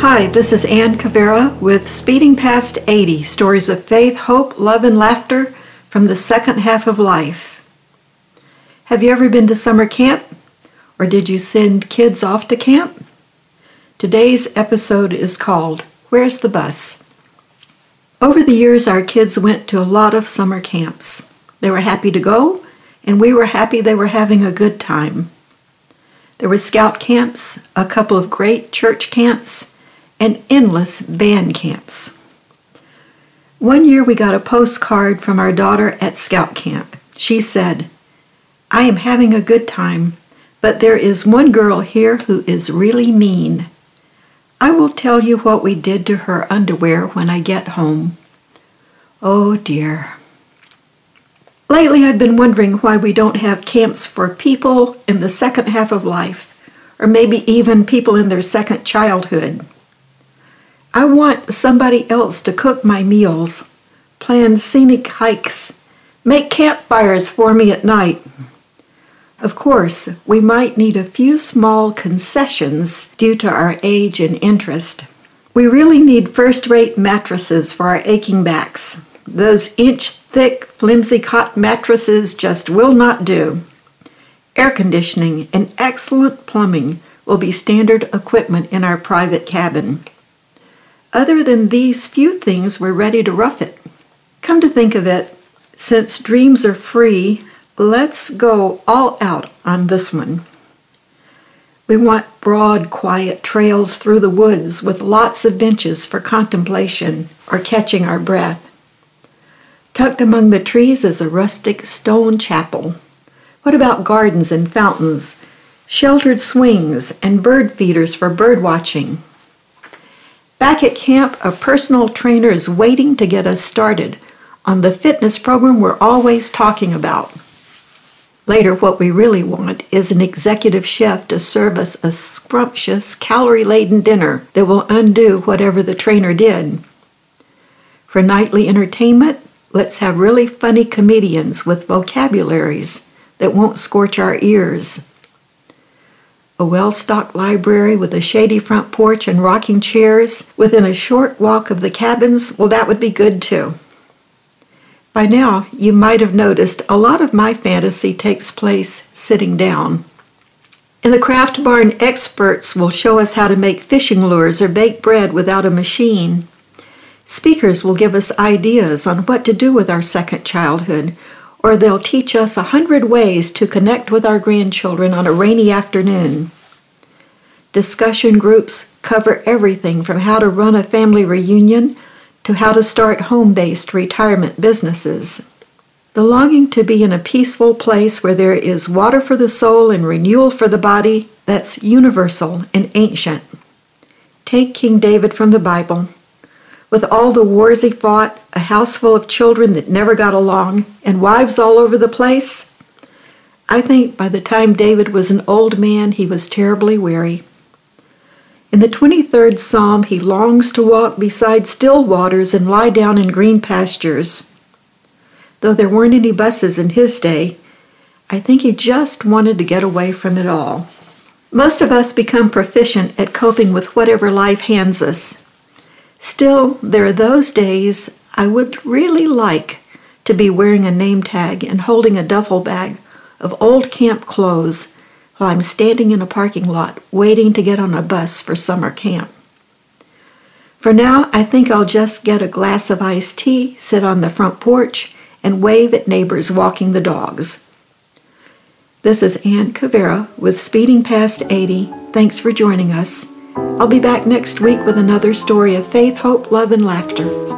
Hi, this is Ann Cavera with Speeding Past 80 Stories of Faith, Hope, Love, and Laughter from the Second Half of Life. Have you ever been to summer camp? Or did you send kids off to camp? Today's episode is called Where's the Bus? Over the years, our kids went to a lot of summer camps. They were happy to go, and we were happy they were having a good time. There were scout camps, a couple of great church camps, and endless band camps. One year we got a postcard from our daughter at scout camp. She said, I am having a good time, but there is one girl here who is really mean. I will tell you what we did to her underwear when I get home. Oh dear. Lately, I've been wondering why we don't have camps for people in the second half of life, or maybe even people in their second childhood. I want somebody else to cook my meals, plan scenic hikes, make campfires for me at night. Of course, we might need a few small concessions due to our age and interest. We really need first rate mattresses for our aching backs. Those inch thick, flimsy cot mattresses just will not do. Air conditioning and excellent plumbing will be standard equipment in our private cabin. Other than these few things, we're ready to rough it. Come to think of it, since dreams are free, let's go all out on this one. We want broad, quiet trails through the woods with lots of benches for contemplation or catching our breath. Tucked among the trees is a rustic stone chapel. What about gardens and fountains, sheltered swings, and bird feeders for bird watching? Back at camp, a personal trainer is waiting to get us started on the fitness program we're always talking about. Later, what we really want is an executive chef to serve us a scrumptious, calorie laden dinner that will undo whatever the trainer did. For nightly entertainment, let's have really funny comedians with vocabularies that won't scorch our ears a well stocked library with a shady front porch and rocking chairs within a short walk of the cabins, well, that would be good too. By now, you might have noticed a lot of my fantasy takes place sitting down. In the craft barn, experts will show us how to make fishing lures or bake bread without a machine. Speakers will give us ideas on what to do with our second childhood or they'll teach us a hundred ways to connect with our grandchildren on a rainy afternoon. Discussion groups cover everything from how to run a family reunion to how to start home based retirement businesses. The longing to be in a peaceful place where there is water for the soul and renewal for the body, that's universal and ancient. Take King David from the Bible with all the wars he fought, a house full of children that never got along, and wives all over the place? I think by the time David was an old man, he was terribly weary. In the 23rd Psalm, he longs to walk beside still waters and lie down in green pastures. Though there weren't any buses in his day, I think he just wanted to get away from it all. Most of us become proficient at coping with whatever life hands us. Still, there are those days I would really like to be wearing a name tag and holding a duffel bag of old camp clothes while I'm standing in a parking lot waiting to get on a bus for summer camp. For now, I think I'll just get a glass of iced tea, sit on the front porch, and wave at neighbors walking the dogs. This is Ann Cavera with Speeding Past 80. Thanks for joining us. I'll be back next week with another story of faith, hope, love, and laughter.